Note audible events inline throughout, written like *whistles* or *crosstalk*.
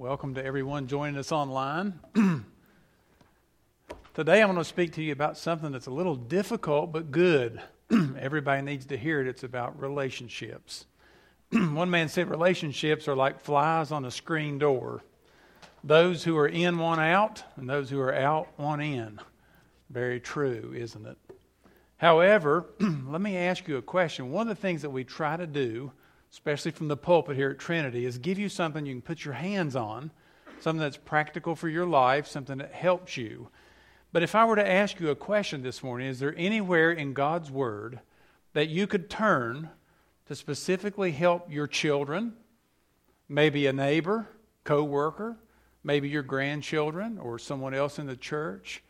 Welcome to everyone joining us online. *clears throat* Today I'm going to speak to you about something that's a little difficult but good. *clears throat* Everybody needs to hear it. It's about relationships. *clears throat* One man said relationships are like flies on a screen door. Those who are in want out, and those who are out want in. Very true, isn't it? However, let me ask you a question. One of the things that we try to do especially from the pulpit here at Trinity, is give you something you can put your hands on, something that's practical for your life, something that helps you. But if I were to ask you a question this morning, is there anywhere in God's Word that you could turn to specifically help your children, maybe a neighbor, co worker, maybe your grandchildren, or someone else in the church?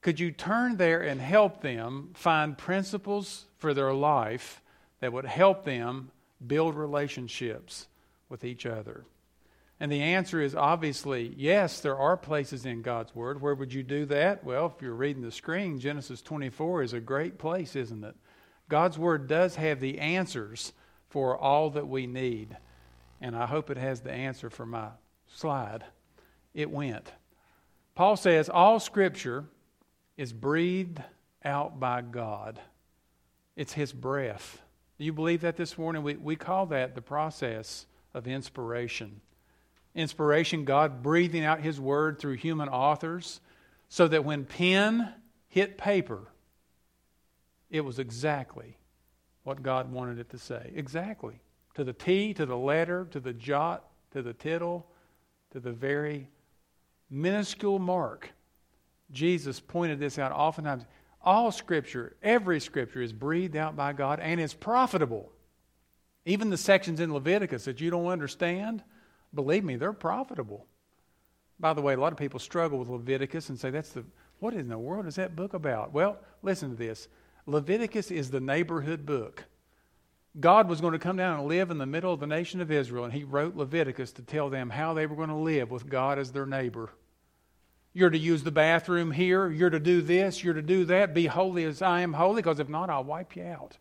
Could you turn there and help them find principles for their life that would help them build relationships with each other? And the answer is obviously yes, there are places in God's Word. Where would you do that? Well, if you're reading the screen, Genesis 24 is a great place, isn't it? God's Word does have the answers for all that we need. And I hope it has the answer for my slide. It went. Paul says, All Scripture is breathed out by God, it's His breath. Do you believe that this morning? We, we call that the process of inspiration. Inspiration, God breathing out His word through human authors so that when pen hit paper, it was exactly what God wanted it to say. Exactly. To the T, to the letter, to the jot, to the tittle, to the very minuscule mark. Jesus pointed this out oftentimes. All Scripture, every Scripture is breathed out by God and is profitable. Even the sections in Leviticus that you don't understand, believe me, they're profitable. By the way, a lot of people struggle with Leviticus and say, that's the, what in the world is that book about? Well, listen to this. Leviticus is the neighborhood book. God was going to come down and live in the middle of the nation of Israel, and He wrote Leviticus to tell them how they were going to live with God as their neighbor. You're to use the bathroom here. You're to do this. You're to do that. Be holy as I am holy, because if not, I'll wipe you out.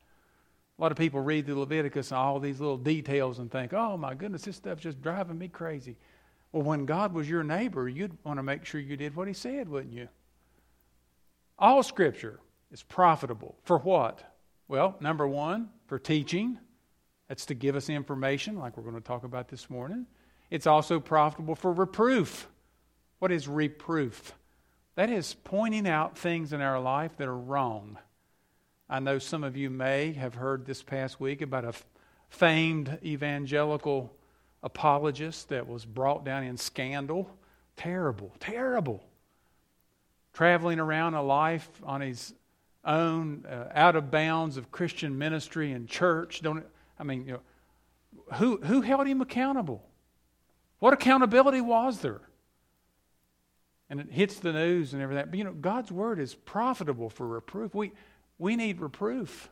A lot of people read the Leviticus and all these little details and think, oh my goodness, this stuff's just driving me crazy. Well, when God was your neighbor, you'd want to make sure you did what He said, wouldn't you? All Scripture is profitable. For what? Well, number one, for teaching. That's to give us information, like we're going to talk about this morning. It's also profitable for reproof. What is reproof? That is pointing out things in our life that are wrong. I know some of you may have heard this past week about a famed evangelical apologist that was brought down in scandal. Terrible, terrible. Traveling around a life on his own, uh, out of bounds of Christian ministry and church. Don't I mean, you know, who who held him accountable? What accountability was there? And it hits the news and everything. But you know, God's word is profitable for reproof. We, we need reproof.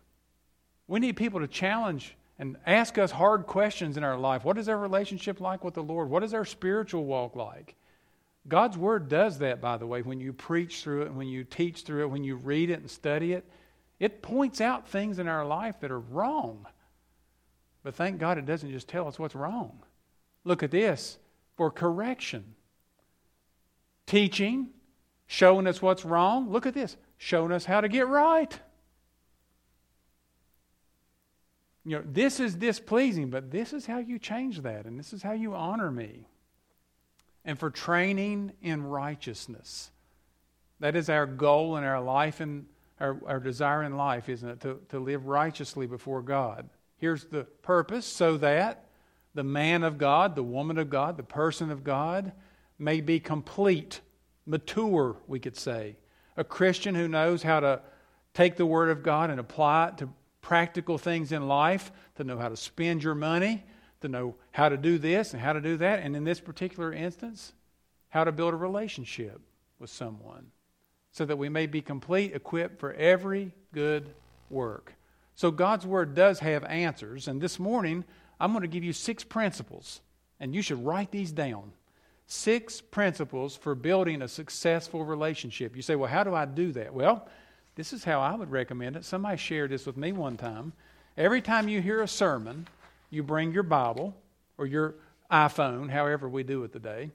We need people to challenge and ask us hard questions in our life. What is our relationship like with the Lord? What is our spiritual walk like? God's word does that, by the way, when you preach through it, when you teach through it, when you read it and study it. It points out things in our life that are wrong. But thank God it doesn't just tell us what's wrong. Look at this for correction teaching, showing us what's wrong. Look at this showing us how to get right. You know, this is displeasing, but this is how you change that, and this is how you honor me. And for training in righteousness. That is our goal in our life and our, our desire in life, isn't it? To, to live righteously before God. Here's the purpose so that the man of God, the woman of God, the person of God may be complete, mature, we could say. A Christian who knows how to take the Word of God and apply it to practical things in life, to know how to spend your money, to know how to do this and how to do that, and in this particular instance, how to build a relationship with someone so that we may be complete, equipped for every good work. So God's Word does have answers, and this morning I'm going to give you six principles, and you should write these down six principles for building a successful relationship. You say, well, how do I do that? Well, this is how I would recommend it. Somebody shared this with me one time. Every time you hear a sermon, you bring your Bible or your iPhone, however we do it today,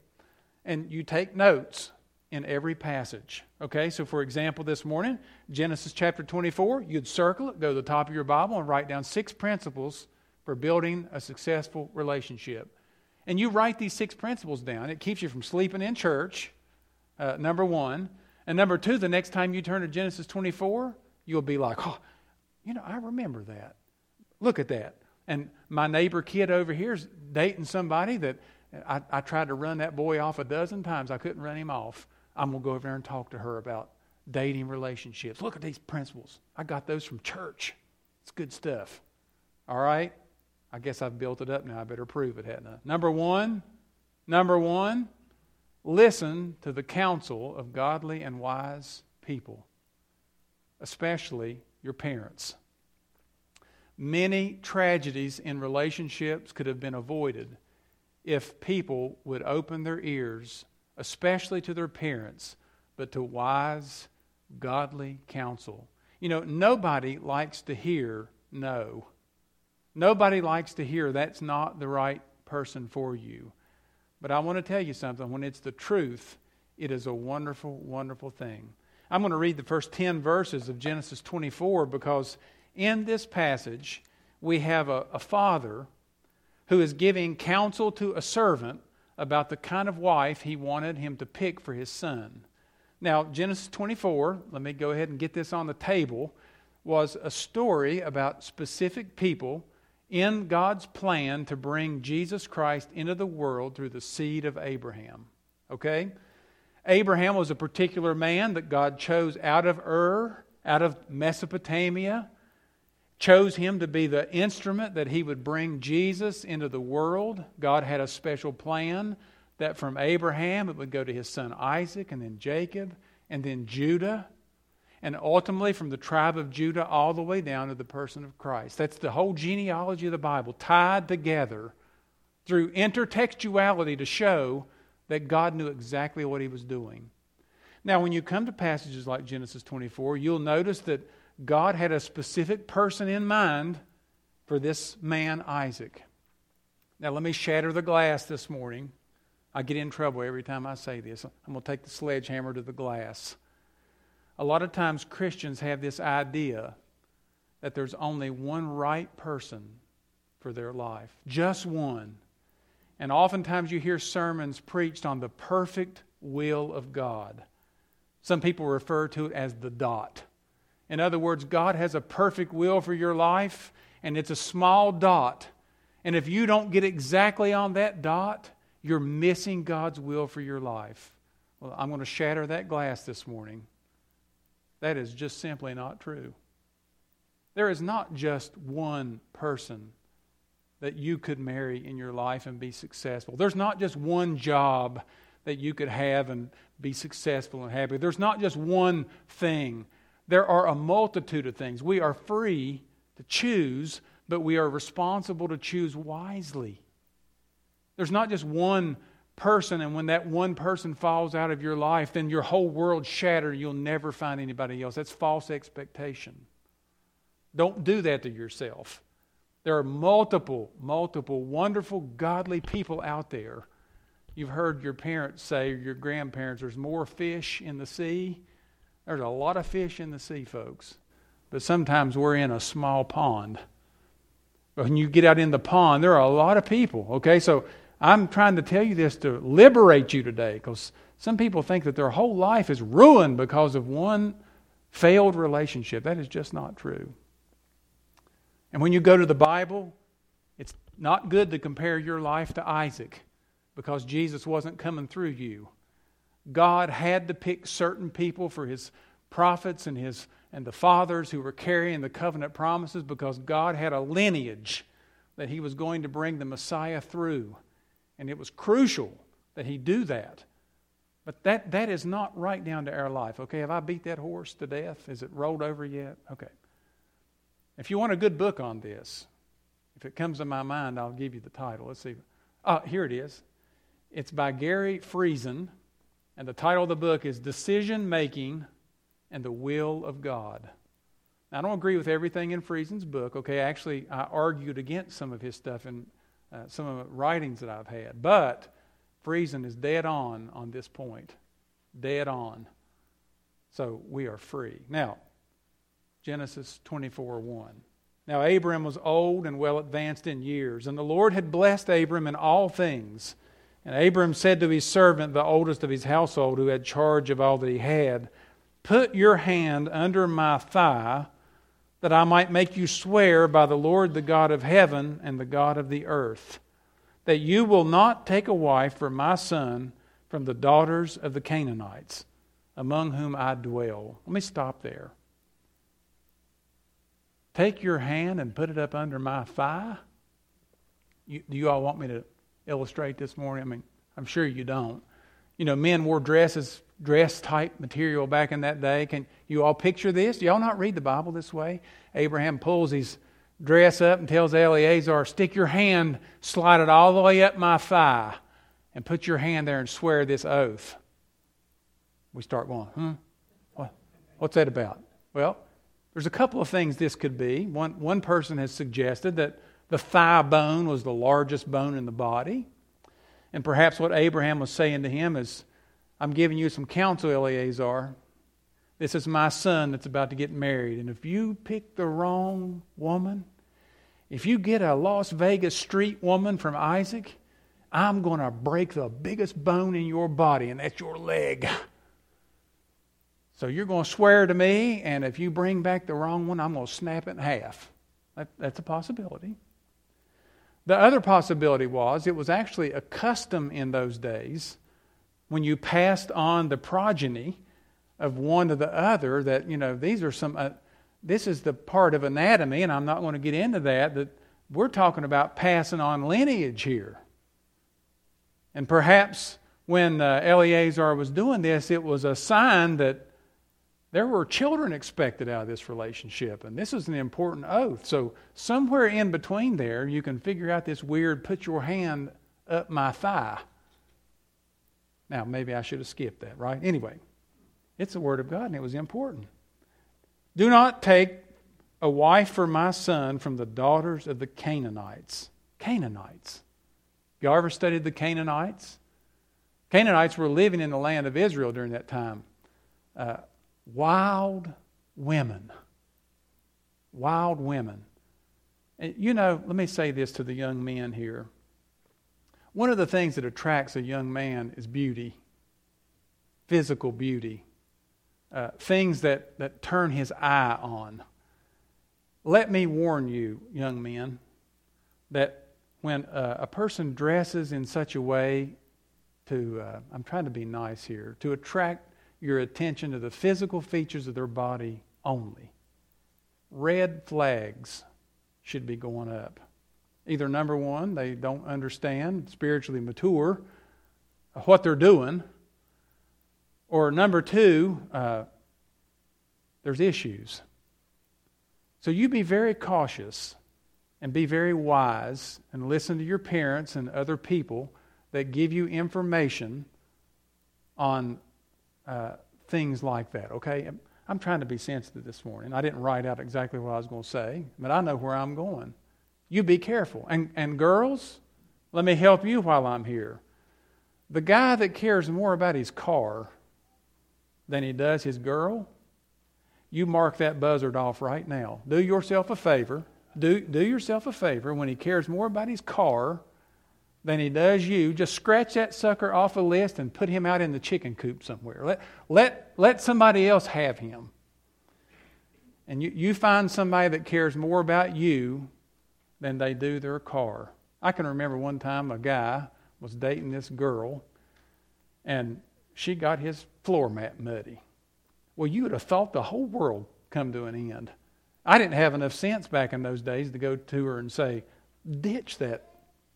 and you take notes in every passage. Okay, so for example, this morning, Genesis chapter 24, you'd circle it, go to the top of your Bible, and write down six principles for building a successful relationship. And you write these six principles down. It keeps you from sleeping in church, uh, number one. And number two, the next time you turn to Genesis 24, you'll be like, oh, you know, I remember that. Look at that. And my neighbor kid over here is dating somebody that I, I tried to run that boy off a dozen times. I couldn't run him off. I'm going to go over there and talk to her about dating relationships. Look at these principles. I got those from church. It's good stuff. All right? I guess I've built it up now. I better prove it, hadn't I? Number one, number one, listen to the counsel of godly and wise people, especially your parents. Many tragedies in relationships could have been avoided if people would open their ears, especially to their parents, but to wise, godly counsel. You know, nobody likes to hear no. Nobody likes to hear that's not the right person for you. But I want to tell you something. When it's the truth, it is a wonderful, wonderful thing. I'm going to read the first 10 verses of Genesis 24 because in this passage, we have a, a father who is giving counsel to a servant about the kind of wife he wanted him to pick for his son. Now, Genesis 24, let me go ahead and get this on the table, was a story about specific people in God's plan to bring Jesus Christ into the world through the seed of Abraham. Okay? Abraham was a particular man that God chose out of Ur, out of Mesopotamia, chose him to be the instrument that he would bring Jesus into the world. God had a special plan that from Abraham it would go to his son Isaac and then Jacob and then Judah and ultimately from the tribe of Judah all the way down to the person of Christ. That's the whole genealogy of the Bible tied together through intertextuality to show that God knew exactly what he was doing. Now, when you come to passages like Genesis 24, you'll notice that God had a specific person in mind for this man, Isaac. Now, let me shatter the glass this morning. I get in trouble every time I say this. I'm going to take the sledgehammer to the glass. A lot of times Christians have this idea that there's only one right person for their life, just one. And oftentimes you hear sermons preached on the perfect will of God. Some people refer to it as the dot. In other words, God has a perfect will for your life, and it's a small dot. And if you don't get exactly on that dot, you're missing God's will for your life. Well, I'm going to shatter that glass this morning. That is just simply not true. There is not just one person that you could marry in your life and be successful. There's not just one job that you could have and be successful and happy. There's not just one thing. There are a multitude of things. We are free to choose, but we are responsible to choose wisely. There's not just one person, and when that one person falls out of your life, then your whole world shattered. You'll never find anybody else. That's false expectation. Don't do that to yourself. There are multiple, multiple wonderful, godly people out there. You've heard your parents say, or your grandparents, there's more fish in the sea. There's a lot of fish in the sea, folks. But sometimes we're in a small pond. But when you get out in the pond, there are a lot of people. Okay, so I'm trying to tell you this to liberate you today because some people think that their whole life is ruined because of one failed relationship. That is just not true. And when you go to the Bible, it's not good to compare your life to Isaac because Jesus wasn't coming through you. God had to pick certain people for his prophets and his and the fathers who were carrying the covenant promises because God had a lineage that he was going to bring the Messiah through. And it was crucial that he do that. But that, that is not right down to our life. Okay, have I beat that horse to death? Is it rolled over yet? Okay. If you want a good book on this, if it comes to my mind, I'll give you the title. Let's see. Oh, here it is. It's by Gary Friesen, and the title of the book is Decision Making and the Will of God. Now, I don't agree with everything in Friesen's book. Okay, actually, I argued against some of his stuff in uh, some of the writings that I've had. But Friesen is dead on on this point. Dead on. So we are free. Now, Genesis 24 1. Now, Abram was old and well advanced in years, and the Lord had blessed Abram in all things. And Abram said to his servant, the oldest of his household, who had charge of all that he had, Put your hand under my thigh, that I might make you swear by the Lord, the God of heaven and the God of the earth, that you will not take a wife for my son from the daughters of the Canaanites, among whom I dwell. Let me stop there. Take your hand and put it up under my thigh. You, do you all want me to illustrate this morning? I mean, I'm sure you don't. You know, men wore dresses, dress type material back in that day. Can you all picture this? Do y'all not read the Bible this way? Abraham pulls his dress up and tells Eleazar, Stick your hand, slide it all the way up my thigh, and put your hand there and swear this oath. We start going, hmm? What? What's that about? Well, there's a couple of things this could be. One, one person has suggested that the thigh bone was the largest bone in the body. And perhaps what Abraham was saying to him is, I'm giving you some counsel, Eleazar. This is my son that's about to get married. And if you pick the wrong woman, if you get a Las Vegas street woman from Isaac, I'm going to break the biggest bone in your body, and that's your leg. So you're going to swear to me, and if you bring back the wrong one, I'm going to snap it in half. That, that's a possibility. The other possibility was it was actually a custom in those days when you passed on the progeny of one to the other that, you know, these are some, uh, this is the part of anatomy, and I'm not going to get into that, that we're talking about passing on lineage here. And perhaps when uh, Eleazar was doing this, it was a sign that there were children expected out of this relationship, and this is an important oath. So, somewhere in between there, you can figure out this weird put your hand up my thigh. Now, maybe I should have skipped that, right? Anyway, it's the Word of God, and it was important. Do not take a wife for my son from the daughters of the Canaanites. Canaanites. Y'all ever studied the Canaanites? Canaanites were living in the land of Israel during that time. Uh, wild women. Wild women. And you know, let me say this to the young men here. One of the things that attracts a young man is beauty, physical beauty, uh, things that, that turn his eye on. Let me warn you, young men, that when uh, a person dresses in such a way to, uh, I'm trying to be nice here, to attract your attention to the physical features of their body only. Red flags should be going up. Either number one, they don't understand, spiritually mature, what they're doing, or number two, uh, there's issues. So you be very cautious and be very wise and listen to your parents and other people that give you information on uh, things like that, okay? I'm trying to be sensitive this morning. I didn't write out exactly what I was going to say, but I know where I'm going. You be careful. And, and girls, let me help you while I'm here. The guy that cares more about his car than he does his girl, you mark that buzzard off right now. Do yourself a favor. Do, do yourself a favor when he cares more about his car than he does you, just scratch that sucker off a list and put him out in the chicken coop somewhere. Let, let, let somebody else have him. And you, you find somebody that cares more about you than they do their car. I can remember one time a guy was dating this girl, and she got his floor mat muddy. Well, you would have thought the whole world come to an end. I didn't have enough sense back in those days to go to her and say, ditch that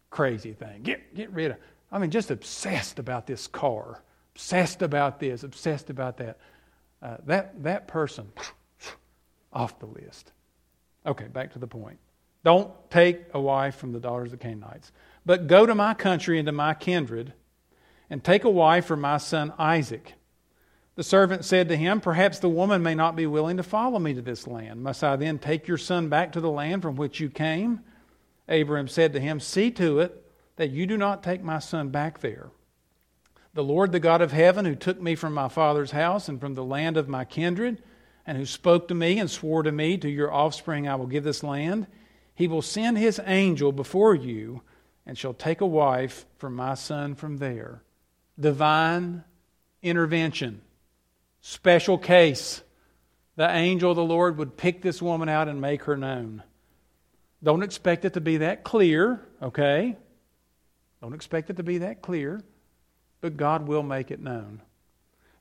crazy thing. Get, get rid of, I mean, just obsessed about this car, obsessed about this, obsessed about that. Uh, that, that person, *sniffs* off the list. Okay, back to the point. Don't take a wife from the daughters of the Canaanites, but go to my country and to my kindred, and take a wife for my son Isaac. The servant said to him, Perhaps the woman may not be willing to follow me to this land. Must I then take your son back to the land from which you came? Abraham said to him, See to it that you do not take my son back there. The Lord, the God of heaven, who took me from my father's house and from the land of my kindred, and who spoke to me and swore to me, To your offspring I will give this land, he will send his angel before you and shall take a wife for my son from there. Divine intervention, special case. The angel of the Lord would pick this woman out and make her known. Don't expect it to be that clear, okay? Don't expect it to be that clear, but God will make it known.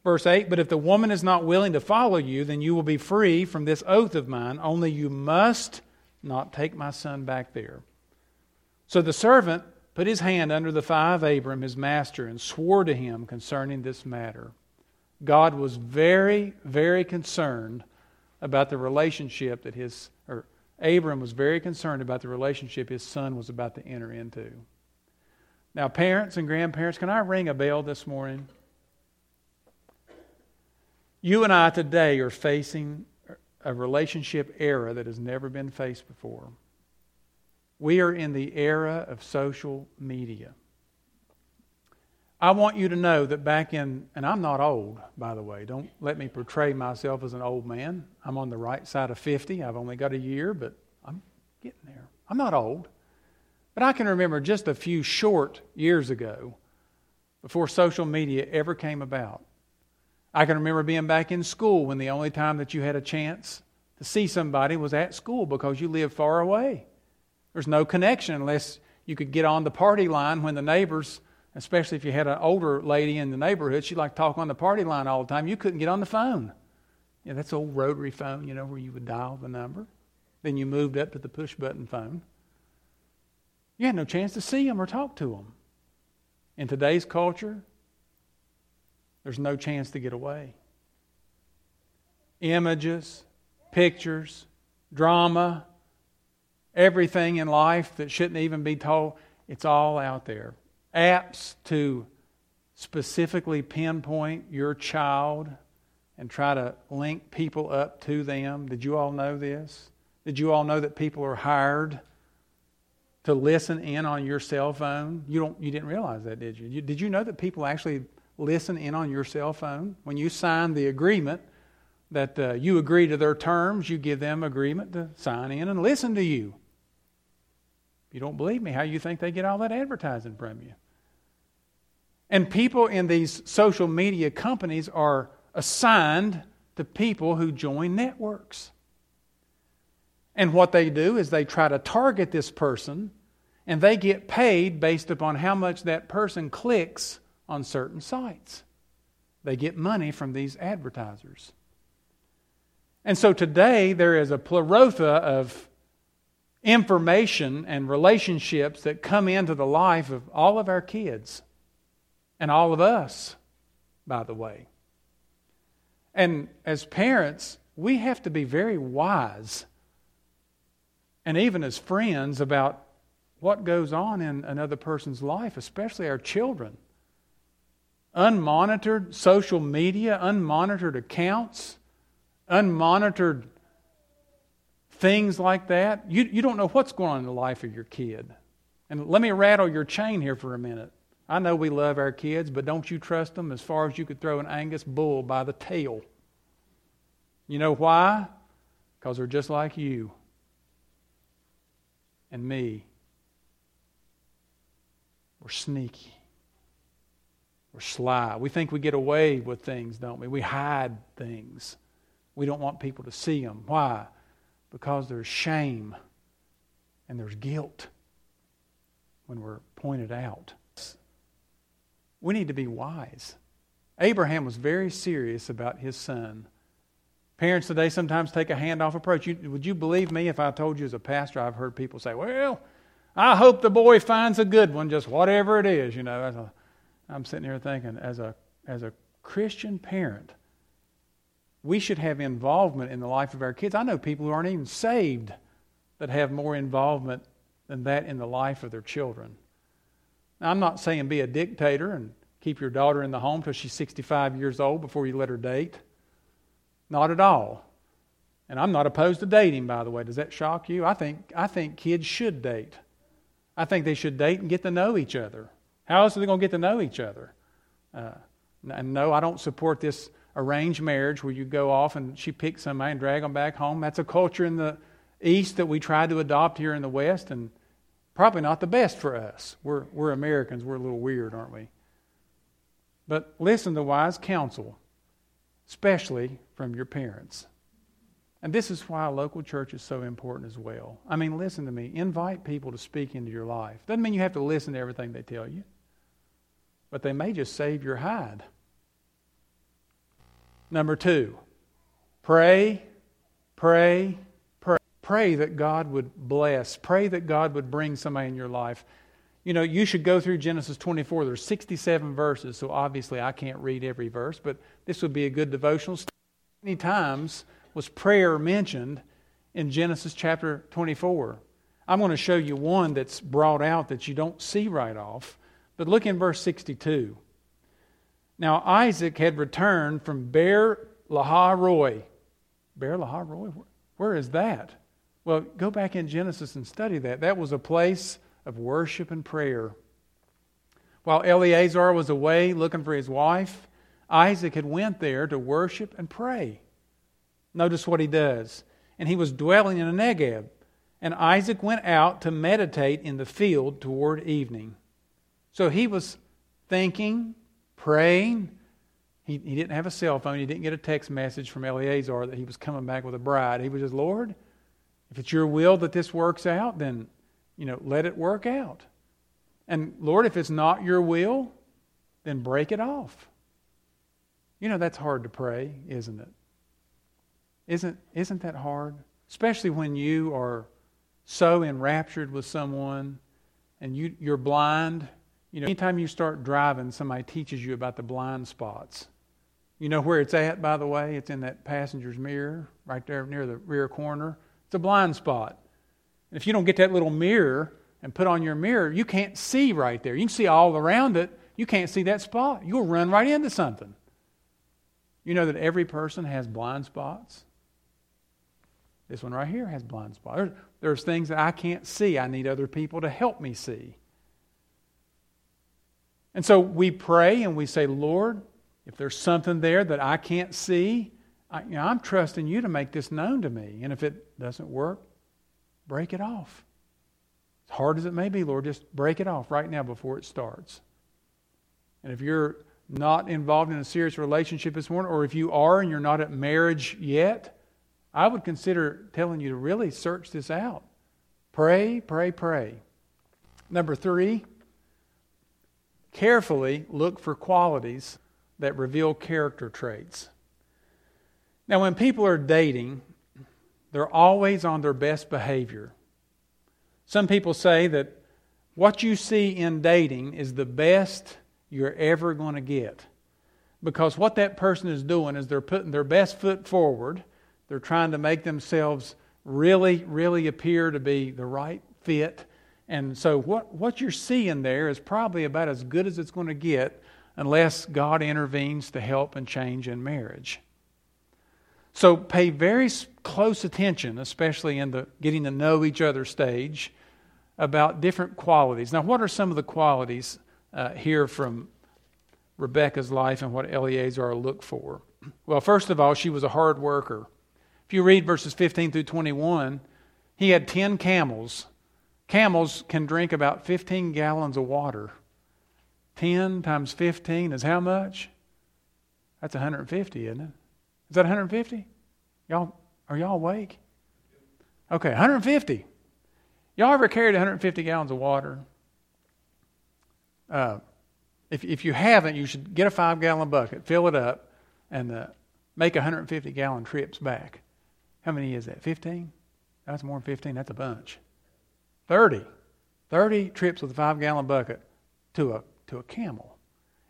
Verse 8 But if the woman is not willing to follow you, then you will be free from this oath of mine, only you must not take my son back there. So the servant put his hand under the thigh of Abram, his master, and swore to him concerning this matter. God was very, very concerned about the relationship that his, or Abram was very concerned about the relationship his son was about to enter into. Now, parents and grandparents, can I ring a bell this morning? You and I today are facing a relationship era that has never been faced before. We are in the era of social media. I want you to know that back in, and I'm not old, by the way. Don't let me portray myself as an old man. I'm on the right side of 50. I've only got a year, but I'm getting there. I'm not old. But I can remember just a few short years ago, before social media ever came about. I can remember being back in school when the only time that you had a chance to see somebody was at school because you lived far away. There's no connection unless you could get on the party line when the neighbors especially if you had an older lady in the neighborhood, she liked to talk on the party line all the time. You couldn't get on the phone. Yeah, that's old rotary phone, you know, where you would dial the number. Then you moved up to the push button phone. You had no chance to see them or talk to them. In today's culture, there's no chance to get away. Images, pictures, drama, everything in life that shouldn't even be told, it's all out there apps to specifically pinpoint your child and try to link people up to them. Did you all know this? Did you all know that people are hired to listen in on your cell phone? You don't you didn't realize that, did you? you did you know that people actually listen in on your cell phone? When you sign the agreement that uh, you agree to their terms, you give them agreement to sign in and listen to you. You don't believe me, how you think they get all that advertising from you? And people in these social media companies are assigned to people who join networks. And what they do is they try to target this person, and they get paid based upon how much that person clicks on certain sites. They get money from these advertisers. And so today there is a plerotha of information and relationships that come into the life of all of our kids and all of us, by the way. And as parents, we have to be very wise, and even as friends, about what goes on in another person's life, especially our children. Unmonitored social media, unmonitored accounts, unmonitored things like that. You, you don't know what's going on in the life of your kid. And let me rattle your chain here for a minute. I know we love our kids, but don't you trust them as far as you could throw an Angus bull by the tail. You know why? Because they're just like you and me. We're sneaky. We're sly. We think we get away with things, don't we? We hide things. We don't want people to see them. Why? Because there's shame and there's guilt when we're pointed out we need to be wise. Abraham was very serious about his son. Parents today sometimes take a handoff approach. You, would you believe me if I told you as a pastor, I've heard people say, well, I hope the boy finds a good one, just whatever it is, you know. I'm sitting here thinking, as a, as a Christian parent, we should have involvement in the life of our kids. I know people who aren't even saved that have more involvement than that in the life of their children. Now, I'm not saying be a dictator and keep your daughter in the home till she's 65 years old before you let her date. Not at all. And I'm not opposed to dating, by the way. Does that shock you? I think, I think kids should date. I think they should date and get to know each other. How else are they going to get to know each other? Uh, and no, I don't support this arranged marriage where you go off and she picks somebody and drag them back home. That's a culture in the East that we try to adopt here in the West, and probably not the best for us. We're, we're Americans. We're a little weird, aren't we? But listen to wise counsel, especially from your parents. And this is why a local church is so important as well. I mean, listen to me. Invite people to speak into your life. Doesn't mean you have to listen to everything they tell you, but they may just save your hide. Number two, pray, pray, pray. Pray that God would bless. Pray that God would bring somebody in your life. You know, you should go through Genesis 24. There's 67 verses, so obviously I can't read every verse, but this would be a good devotional. Many times was prayer mentioned in Genesis chapter 24. I'm going to show you one that's brought out that you don't see right off. But look in verse 62. Now Isaac had returned from Beer Lahai Roi. Beer Lahairoi, Where is that? Well, go back in Genesis and study that. That was a place of worship and prayer. While Eleazar was away looking for his wife, Isaac had went there to worship and pray. Notice what he does. And he was dwelling in a Negeb. And Isaac went out to meditate in the field toward evening. So he was thinking, praying. He, he didn't have a cell phone. He didn't get a text message from Eleazar that he was coming back with a bride. He was just, Lord, if it's your will that this works out, then, you know, let it work out. And Lord, if it's not your will, then break it off. You know, that's hard to pray, isn't it? Isn't, isn't that hard? Especially when you are so enraptured with someone and you, you're blind you know, anytime you start driving, somebody teaches you about the blind spots. You know where it's at, by the way? It's in that passenger's mirror, right there near the rear corner. It's a blind spot. And if you don't get that little mirror and put on your mirror, you can't see right there. You can see all around it. You can't see that spot. You'll run right into something. You know that every person has blind spots? This one right here has blind spots. There's, there's things that I can't see. I need other people to help me see. And so we pray and we say, Lord, if there's something there that I can't see, I, you know, I'm trusting you to make this known to me. And if it doesn't work, break it off. As hard as it may be, Lord, just break it off right now before it starts. And if you're not involved in a serious relationship this morning, or if you are and you're not at marriage yet, I would consider telling you to really search this out. Pray, pray, pray. Number three, carefully look for qualities that reveal character traits. Now, when people are dating, they're always on their best behavior. Some people say that what you see in dating is the best you're ever going to get. Because what that person is doing is they're putting their best foot forward. They're trying to make themselves really, really appear to be the right fit. And so, what, what you're seeing there is probably about as good as it's going to get unless God intervenes to help and change in marriage. So, pay very close attention, especially in the getting to know each other stage, about different qualities. Now, what are some of the qualities uh, here from Rebecca's life and what Eleazar looked for? Well, first of all, she was a hard worker. If you read verses 15 through 21, he had 10 camels Camels can drink about 15 gallons of water. 10 times 15 is how much? That's 150, isn't it? Is that 150? Y'all, are y'all awake? Okay, 150. Y'all ever carried 150 gallons of water? Uh, if, if you haven't, you should get a five gallon bucket, fill it up, and uh, make 150 gallon trips back. How many is that? 15? That's more than 15. That's a bunch. 30. 30 trips with a five gallon bucket to a, to a camel.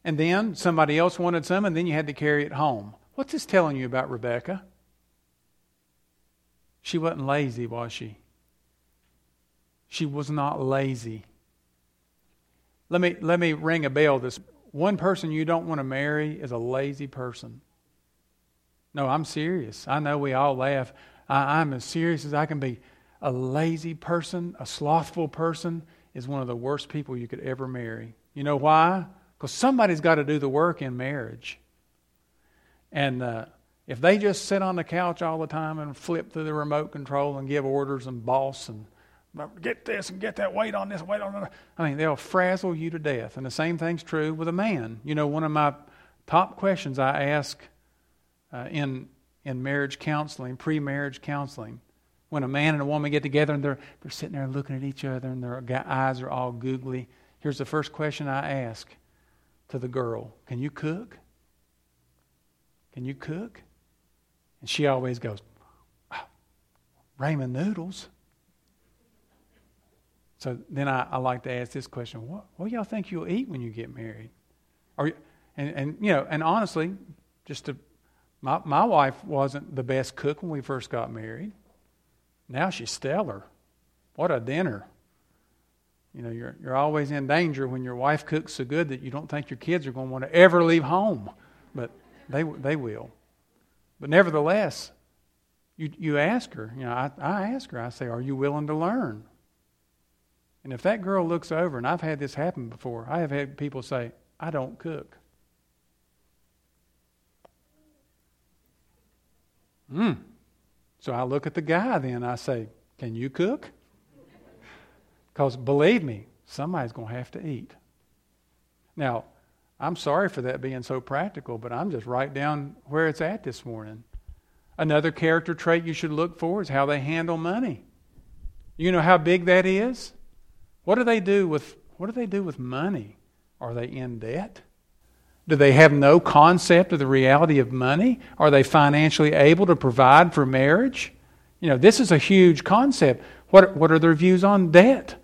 And then somebody else wanted some, and then you had to carry it home. What's this telling you about Rebecca? She wasn't lazy, was she? She was not lazy. Let me, let me ring a bell. This one person you don't want to marry is a lazy person. No, I'm serious. I know we all laugh. I, I'm as serious as I can be a lazy person, a slothful person, is one of the worst people you could ever marry. You know why? Because somebody's got to do the work in marriage. And uh, if they just sit on the couch all the time and flip through the remote control and give orders and boss and get this and get that weight on this, weight on that, I mean, they'll frazzle you to death. And the same thing's true with a man. You know, one of my top questions I ask uh, in in marriage counseling, pre-marriage counseling, when a man and a woman get together and they're they're sitting there looking at each other and their eyes are all googly. Here's the first question I ask to the girl: Can you cook? Can you cook? And she always goes, ramen noodles. So then I, I, like to ask this question: What, what do y'all think you'll eat when you get married? Are you, and, and you know, and honestly, just to, my my wife wasn't the best cook when we first got married. Now she's stellar. What a dinner! You know, you're you're always in danger when your wife cooks so good that you don't think your kids are going to want to ever leave home, but they they will. But nevertheless, you, you ask her, you know, I, I ask her, I say, Are you willing to learn? And if that girl looks over, and I've had this happen before, I have had people say, I don't cook. Hmm. So I look at the guy then, I say, Can you cook? Because believe me, somebody's going to have to eat. Now, I'm sorry for that being so practical, but I'm just right down where it's at this morning. Another character trait you should look for is how they handle money. You know how big that is? What do they do with what do they do with money? Are they in debt? Do they have no concept of the reality of money? Are they financially able to provide for marriage? You know, this is a huge concept. What, what are their views on debt?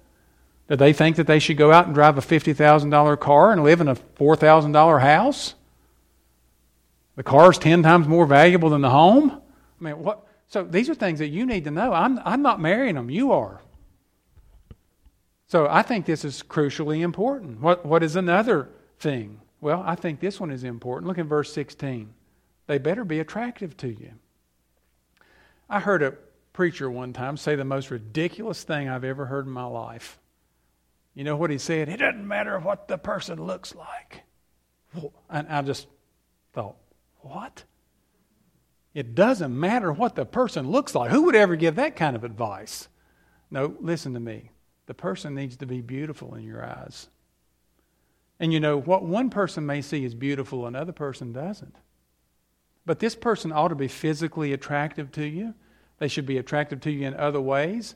Do they think that they should go out and drive a $50,000 car and live in a $4,000 house? The car is 10 times more valuable than the home? I mean, what? So these are things that you need to know. I'm, I'm not marrying them, you are. So I think this is crucially important. What, what is another thing? Well, I think this one is important. Look at verse 16. They better be attractive to you. I heard a preacher one time say the most ridiculous thing I've ever heard in my life. You know what he said? It doesn't matter what the person looks like. And I just thought, what? It doesn't matter what the person looks like. Who would ever give that kind of advice? No, listen to me. The person needs to be beautiful in your eyes. And you know, what one person may see as beautiful, another person doesn't. But this person ought to be physically attractive to you. They should be attractive to you in other ways.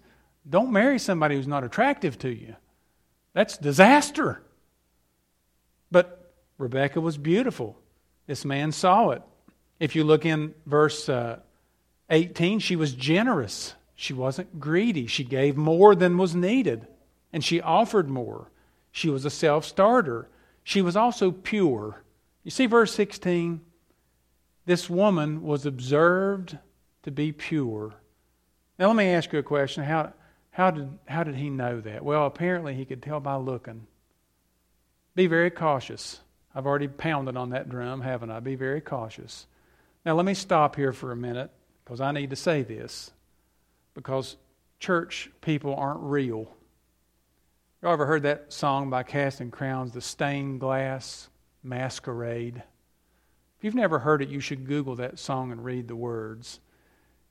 Don't marry somebody who's not attractive to you. That's disaster. But Rebecca was beautiful. This man saw it. If you look in verse uh, 18, she was generous. She wasn't greedy. She gave more than was needed, and she offered more. She was a self starter. She was also pure. You see, verse 16? This woman was observed to be pure. Now, let me ask you a question. How, how did, how did he know that? Well, apparently he could tell by looking. Be very cautious. I've already pounded on that drum, haven't I? Be very cautious. Now, let me stop here for a minute because I need to say this because church people aren't real. You ever heard that song by Casting Crowns, The Stained Glass Masquerade? If you've never heard it, you should Google that song and read the words.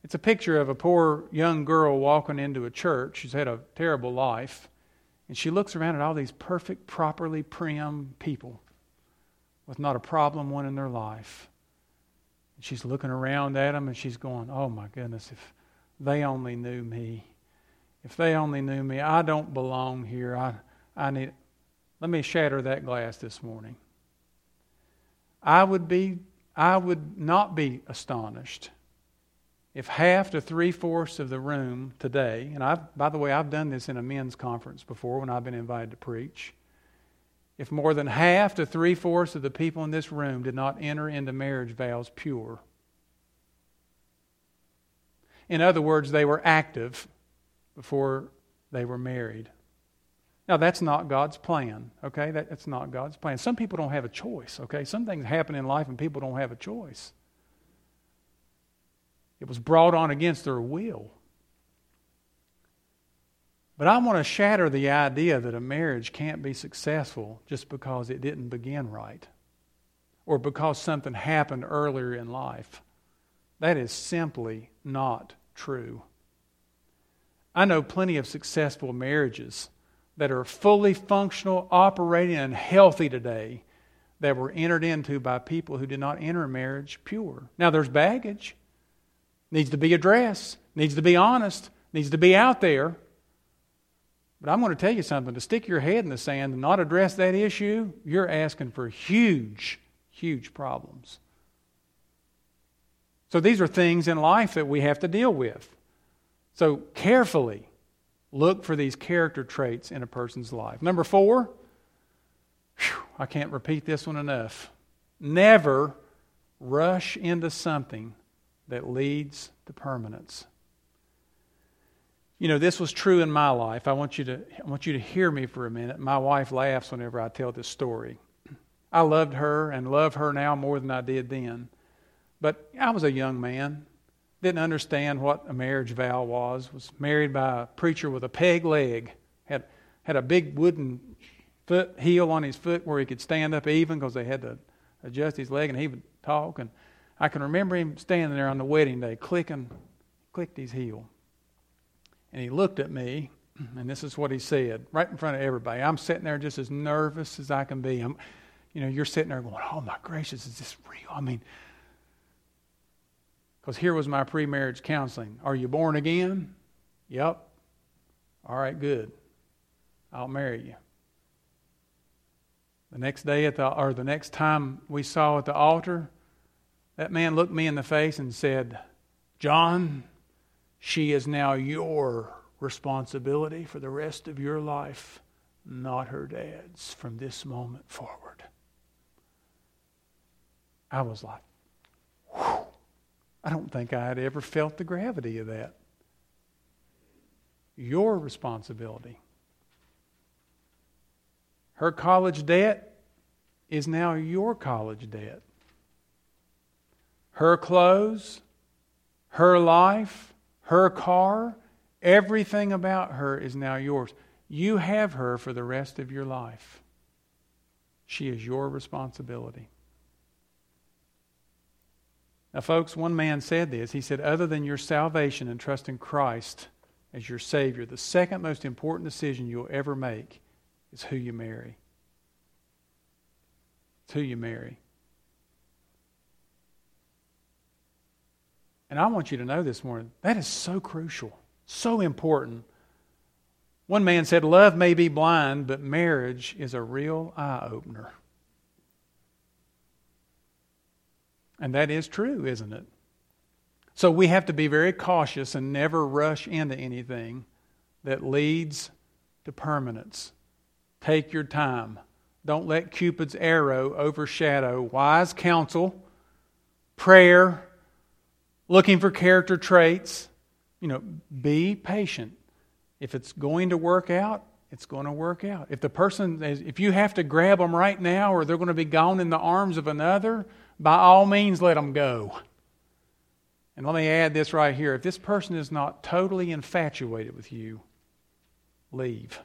It's a picture of a poor young girl walking into a church. She's had a terrible life. And she looks around at all these perfect, properly prim people with not a problem one in their life. And she's looking around at them and she's going, Oh my goodness, if they only knew me. If they only knew me, I don't belong here. I, I need. Let me shatter that glass this morning. I would be, I would not be astonished if half to three fourths of the room today, and I've, by the way, I've done this in a men's conference before when I've been invited to preach, if more than half to three fourths of the people in this room did not enter into marriage vows pure, in other words, they were active before they were married. Now, that's not God's plan, okay? That, that's not God's plan. Some people don't have a choice, okay? Some things happen in life and people don't have a choice. It was brought on against their will. But I want to shatter the idea that a marriage can't be successful just because it didn't begin right or because something happened earlier in life. That is simply not true. I know plenty of successful marriages that are fully functional, operating, and healthy today that were entered into by people who did not enter marriage pure. Now, there's baggage, needs to be addressed, needs to be honest, needs to be out there. But I'm going to tell you something to stick your head in the sand and not address that issue, you're asking for huge, huge problems. So these are things in life that we have to deal with. So carefully look for these character traits in a person's life. Number four, whew, I can't repeat this one enough. Never rush into something that leads to permanence. You know, this was true in my life. I want you to I want you to hear me for a minute. My wife laughs whenever I tell this story. I loved her and love her now more than I did then. But I was a young man, didn't understand what a marriage vow was, was married by a preacher with a peg leg, had, had a big wooden foot heel on his foot where he could stand up even because they had to adjust his leg and he would talk. And I can remember him standing there on the wedding day, clicking, clicked his heel. And he looked at me, and this is what he said right in front of everybody. I'm sitting there just as nervous as I can be. I'm, you know, you're sitting there going, oh my gracious, is this real? I mean, because here was my pre marriage counseling. Are you born again? Yep. All right, good. I'll marry you. The next day at the or the next time we saw at the altar, that man looked me in the face and said, John, she is now your responsibility for the rest of your life, not her dad's from this moment forward. I was like, whew. I don't think I had ever felt the gravity of that. Your responsibility. Her college debt is now your college debt. Her clothes, her life, her car, everything about her is now yours. You have her for the rest of your life. She is your responsibility. Now, folks, one man said this. He said, Other than your salvation and trust in Christ as your Savior, the second most important decision you'll ever make is who you marry. It's who you marry. And I want you to know this morning that is so crucial, so important. One man said, Love may be blind, but marriage is a real eye opener. And that is true, isn't it? So we have to be very cautious and never rush into anything that leads to permanence. Take your time. Don't let Cupid's arrow overshadow wise counsel, prayer, looking for character traits. You know, be patient. If it's going to work out, it's going to work out. If the person, if you have to grab them right now or they're going to be gone in the arms of another, by all means let them go. And let me add this right here. If this person is not totally infatuated with you, leave.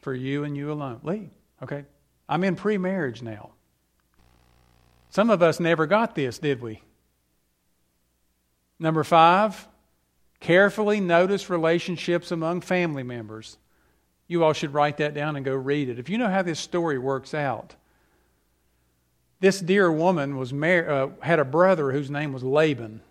For you and you alone. Leave. Okay? I'm in pre marriage now. Some of us never got this, did we? Number five, carefully notice relationships among family members. You all should write that down and go read it. If you know how this story works out, this dear woman was mar- uh, had a brother whose name was Laban.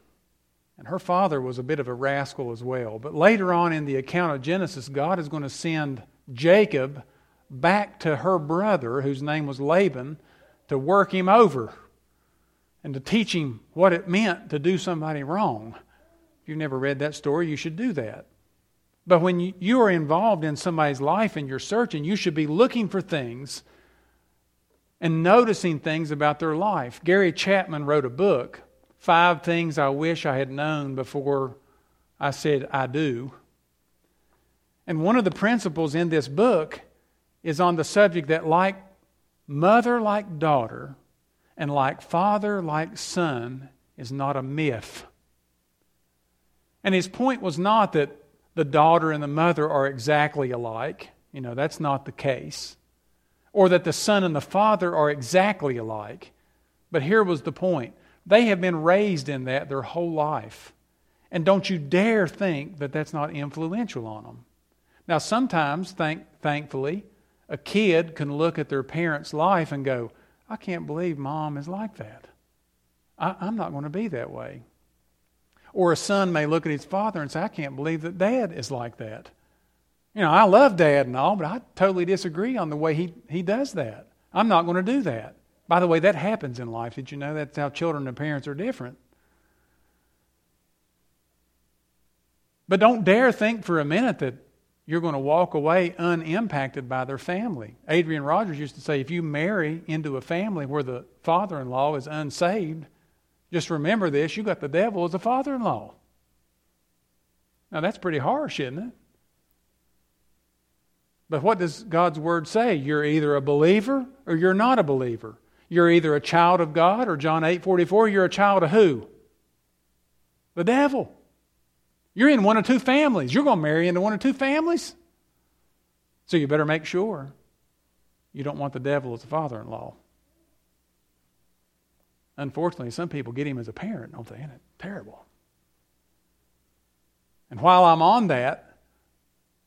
And her father was a bit of a rascal as well. But later on in the account of Genesis, God is going to send Jacob back to her brother, whose name was Laban, to work him over and to teach him what it meant to do somebody wrong. If you've never read that story, you should do that. But when you are involved in somebody's life and you're searching, you should be looking for things and noticing things about their life. Gary Chapman wrote a book, Five Things I Wish I Had Known Before I Said I Do. And one of the principles in this book is on the subject that, like mother, like daughter, and like father, like son, is not a myth. And his point was not that the daughter and the mother are exactly alike. You know, that's not the case. Or that the son and the father are exactly alike. But here was the point they have been raised in that their whole life. And don't you dare think that that's not influential on them. Now, sometimes, thank, thankfully, a kid can look at their parents' life and go, I can't believe mom is like that. I, I'm not going to be that way. Or a son may look at his father and say, I can't believe that dad is like that. You know, I love dad and all, but I totally disagree on the way he, he does that. I'm not going to do that. By the way, that happens in life. Did you know that's how children and parents are different? But don't dare think for a minute that you're going to walk away unimpacted by their family. Adrian Rogers used to say if you marry into a family where the father in law is unsaved, just remember this you got the devil as a father in law. Now that's pretty harsh, isn't it? But what does God's word say? You're either a believer or you're not a believer. You're either a child of God or John 8 44, you're a child of who? The devil. You're in one or two families. You're going to marry into one or two families. So you better make sure you don't want the devil as a father in law. Unfortunately, some people get him as a parent, don't they? Isn't it terrible? And while I'm on that,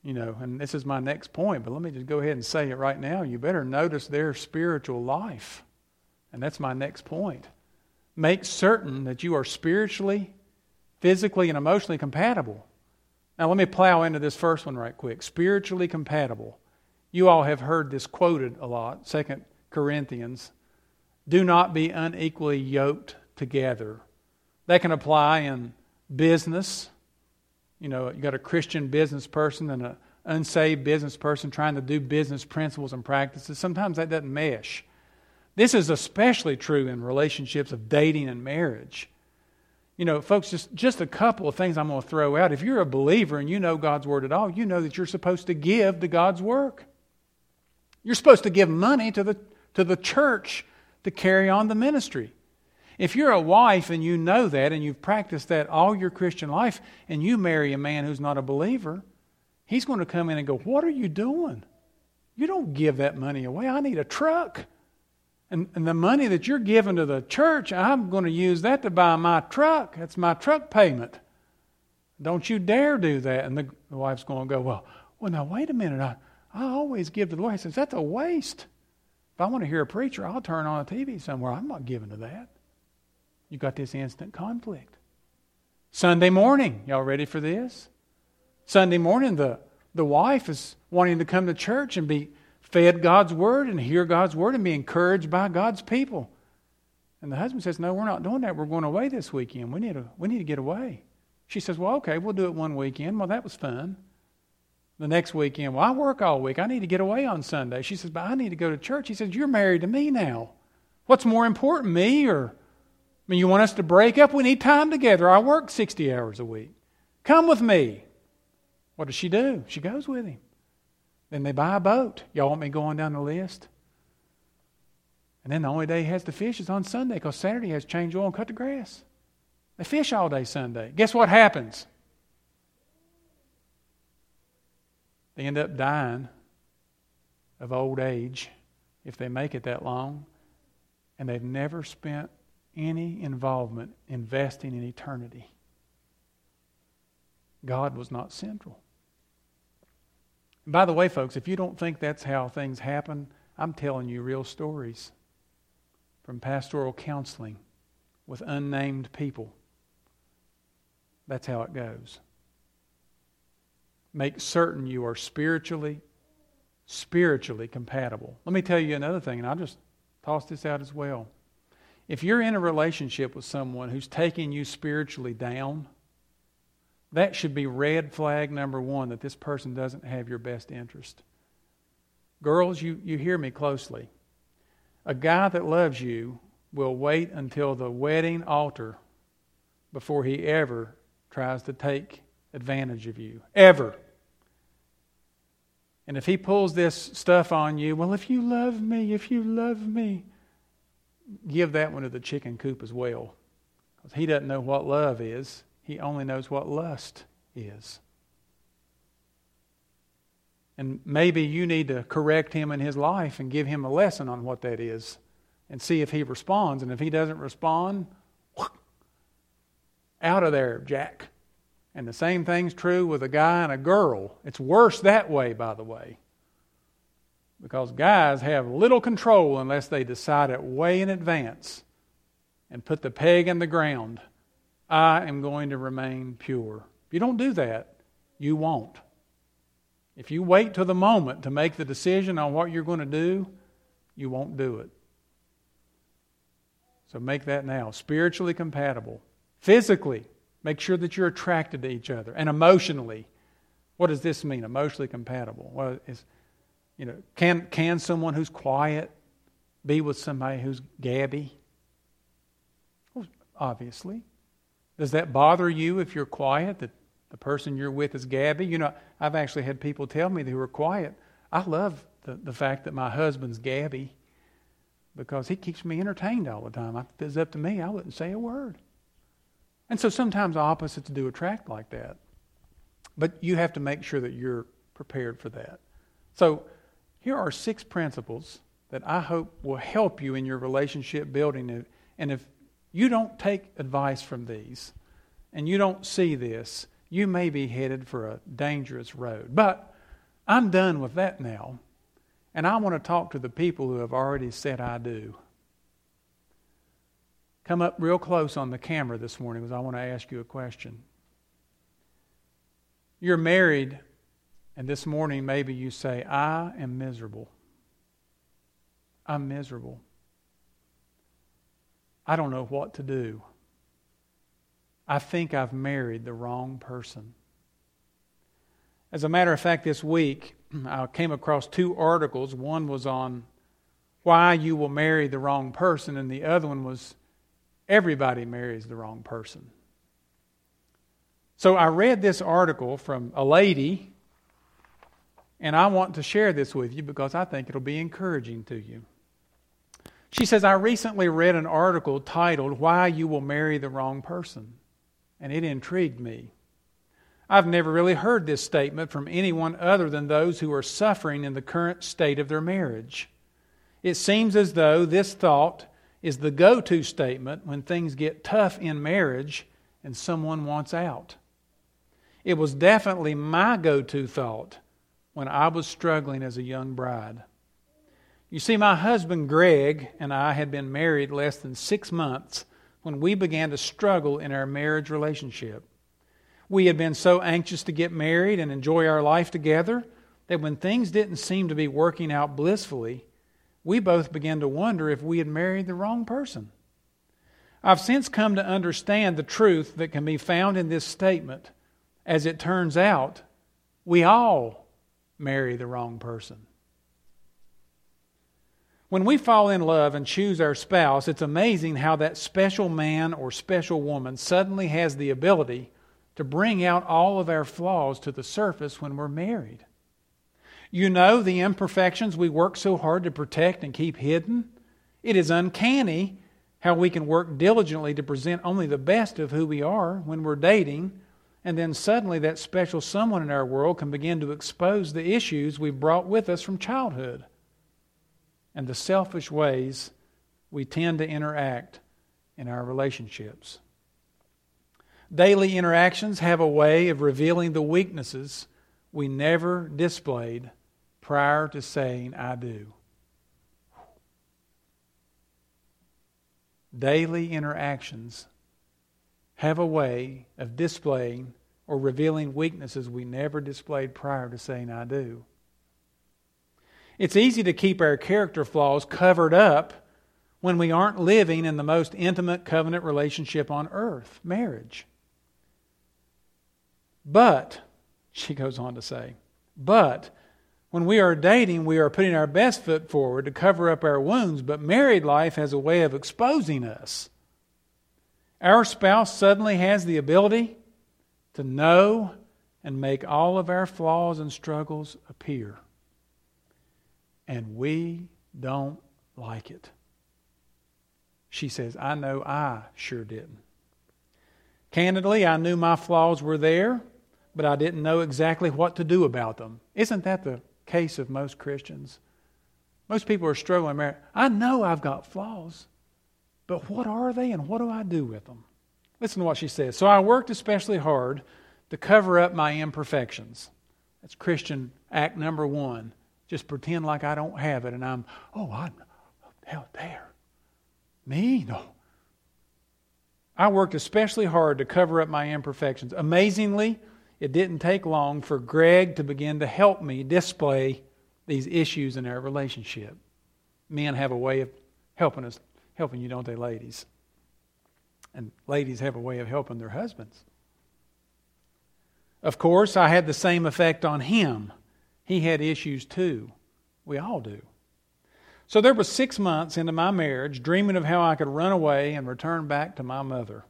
you know, and this is my next point, but let me just go ahead and say it right now. You better notice their spiritual life. And that's my next point. Make certain that you are spiritually physically and emotionally compatible. Now, let me plow into this first one right quick. Spiritually compatible. You all have heard this quoted a lot, Second Corinthians. Do not be unequally yoked together. That can apply in business. You know, you got a Christian business person and an unsaved business person trying to do business principles and practices. Sometimes that doesn't mesh. This is especially true in relationships of dating and marriage. You know, folks, just, just a couple of things I'm going to throw out. If you're a believer and you know God's Word at all, you know that you're supposed to give to God's work. You're supposed to give money to the, to the church to carry on the ministry. If you're a wife and you know that and you've practiced that all your Christian life and you marry a man who's not a believer, he's going to come in and go, What are you doing? You don't give that money away. I need a truck. And, and the money that you're giving to the church, I'm going to use that to buy my truck. That's my truck payment. Don't you dare do that. And the, the wife's going to go, Well, well, now wait a minute. I, I always give to the Lord. He says, That's a waste. If I want to hear a preacher, I'll turn on a TV somewhere. I'm not giving to that. You got this instant conflict. Sunday morning, y'all ready for this? Sunday morning, the, the wife is wanting to come to church and be fed God's word and hear God's word and be encouraged by God's people. And the husband says, No, we're not doing that. We're going away this weekend. We need to, we need to get away. She says, Well, okay, we'll do it one weekend. Well, that was fun. The next weekend, well, I work all week. I need to get away on Sunday. She says, But I need to go to church. He says, You're married to me now. What's more important, me or I mean, you want us to break up? We need time together. I work 60 hours a week. Come with me. What does she do? She goes with him. Then they buy a boat. Y'all want me going down the list? And then the only day he has to fish is on Sunday because Saturday has change oil and cut the grass. They fish all day Sunday. Guess what happens? They end up dying of old age if they make it that long, and they've never spent any involvement investing in eternity. God was not central. And by the way, folks, if you don't think that's how things happen, I'm telling you real stories from pastoral counseling with unnamed people. That's how it goes. Make certain you are spiritually, spiritually compatible. Let me tell you another thing, and I'll just toss this out as well. If you're in a relationship with someone who's taking you spiritually down, that should be red flag number one that this person doesn't have your best interest. Girls, you, you hear me closely. A guy that loves you will wait until the wedding altar before he ever tries to take advantage of you. Ever. And if he pulls this stuff on you, well, if you love me, if you love me, give that one to the chicken coop as well. Because he doesn't know what love is. he only knows what lust is. And maybe you need to correct him in his life and give him a lesson on what that is and see if he responds. And if he doesn't respond, *whistles* out of there, Jack. And the same thing's true with a guy and a girl. It's worse that way, by the way. Because guys have little control unless they decide it way in advance and put the peg in the ground. I am going to remain pure. If you don't do that, you won't. If you wait till the moment to make the decision on what you're going to do, you won't do it. So make that now. Spiritually compatible. Physically, make sure that you're attracted to each other. And emotionally, what does this mean? Emotionally compatible. Well, is you know, can can someone who's quiet be with somebody who's gabby? Well, obviously. Does that bother you if you're quiet that the person you're with is gabby? You know, I've actually had people tell me who were quiet. I love the, the fact that my husband's gabby because he keeps me entertained all the time. If it was up to me, I wouldn't say a word. And so sometimes opposites do attract like that. But you have to make sure that you're prepared for that. So here are six principles that I hope will help you in your relationship building. And if you don't take advice from these and you don't see this, you may be headed for a dangerous road. But I'm done with that now. And I want to talk to the people who have already said, I do. Come up real close on the camera this morning because I want to ask you a question. You're married, and this morning maybe you say, I am miserable. I'm miserable. I don't know what to do. I think I've married the wrong person. As a matter of fact, this week, *clears throat* I came across two articles. One was on why you will marry the wrong person, and the other one was everybody marries the wrong person. So I read this article from a lady, and I want to share this with you because I think it'll be encouraging to you. She says, I recently read an article titled Why You Will Marry the Wrong Person, and it intrigued me. I've never really heard this statement from anyone other than those who are suffering in the current state of their marriage. It seems as though this thought is the go to statement when things get tough in marriage and someone wants out. It was definitely my go to thought when I was struggling as a young bride. You see, my husband Greg and I had been married less than six months when we began to struggle in our marriage relationship. We had been so anxious to get married and enjoy our life together that when things didn't seem to be working out blissfully, we both began to wonder if we had married the wrong person. I've since come to understand the truth that can be found in this statement. As it turns out, we all marry the wrong person. When we fall in love and choose our spouse, it's amazing how that special man or special woman suddenly has the ability to bring out all of our flaws to the surface when we're married. You know the imperfections we work so hard to protect and keep hidden? It is uncanny how we can work diligently to present only the best of who we are when we're dating, and then suddenly that special someone in our world can begin to expose the issues we've brought with us from childhood and the selfish ways we tend to interact in our relationships. Daily interactions have a way of revealing the weaknesses we never displayed prior to saying, I do. Daily interactions have a way of displaying or revealing weaknesses we never displayed prior to saying, I do. It's easy to keep our character flaws covered up when we aren't living in the most intimate covenant relationship on earth marriage. But, *laughs* she goes on to say, but when we are dating, we are putting our best foot forward to cover up our wounds, but married life has a way of exposing us. Our spouse suddenly has the ability to know and make all of our flaws and struggles appear and we don't like it. She says, I know I sure didn't. Candidly, I knew my flaws were there, but I didn't know exactly what to do about them. Isn't that the case of most Christians? Most people are struggling. I know I've got flaws, but what are they and what do I do with them? Listen to what she says. So I worked especially hard to cover up my imperfections. That's Christian act number one. Just pretend like I don't have it and I'm, oh, I'm hell there. Me? No. I worked especially hard to cover up my imperfections. Amazingly, it didn't take long for Greg to begin to help me display these issues in our relationship. Men have a way of helping us, helping you, don't they, ladies? And ladies have a way of helping their husbands. Of course, I had the same effect on him. He had issues too. We all do. So there was six months into my marriage dreaming of how I could run away and return back to my mother.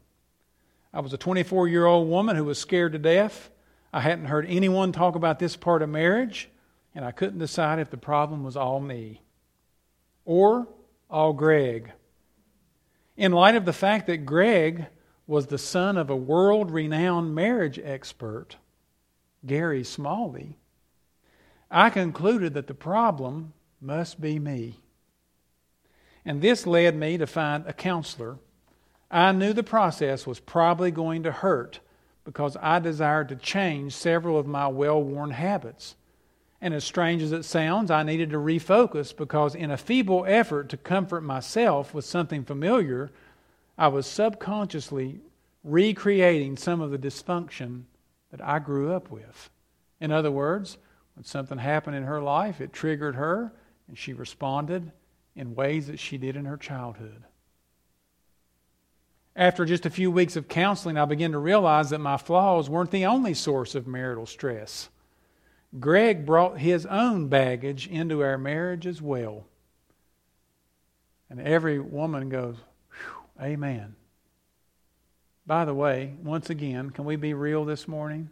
I was a 24 year old woman who was scared to death. I hadn't heard anyone talk about this part of marriage, and I couldn't decide if the problem was all me or all Greg. In light of the fact that Greg was the son of a world renowned marriage expert, Gary Smalley, I concluded that the problem must be me. And this led me to find a counselor. I knew the process was probably going to hurt because I desired to change several of my well worn habits. And as strange as it sounds, I needed to refocus because, in a feeble effort to comfort myself with something familiar, I was subconsciously recreating some of the dysfunction that I grew up with. In other words, when something happened in her life, it triggered her, and she responded in ways that she did in her childhood. After just a few weeks of counseling, I began to realize that my flaws weren't the only source of marital stress. Greg brought his own baggage into our marriage as well. And every woman goes, Amen. By the way, once again, can we be real this morning?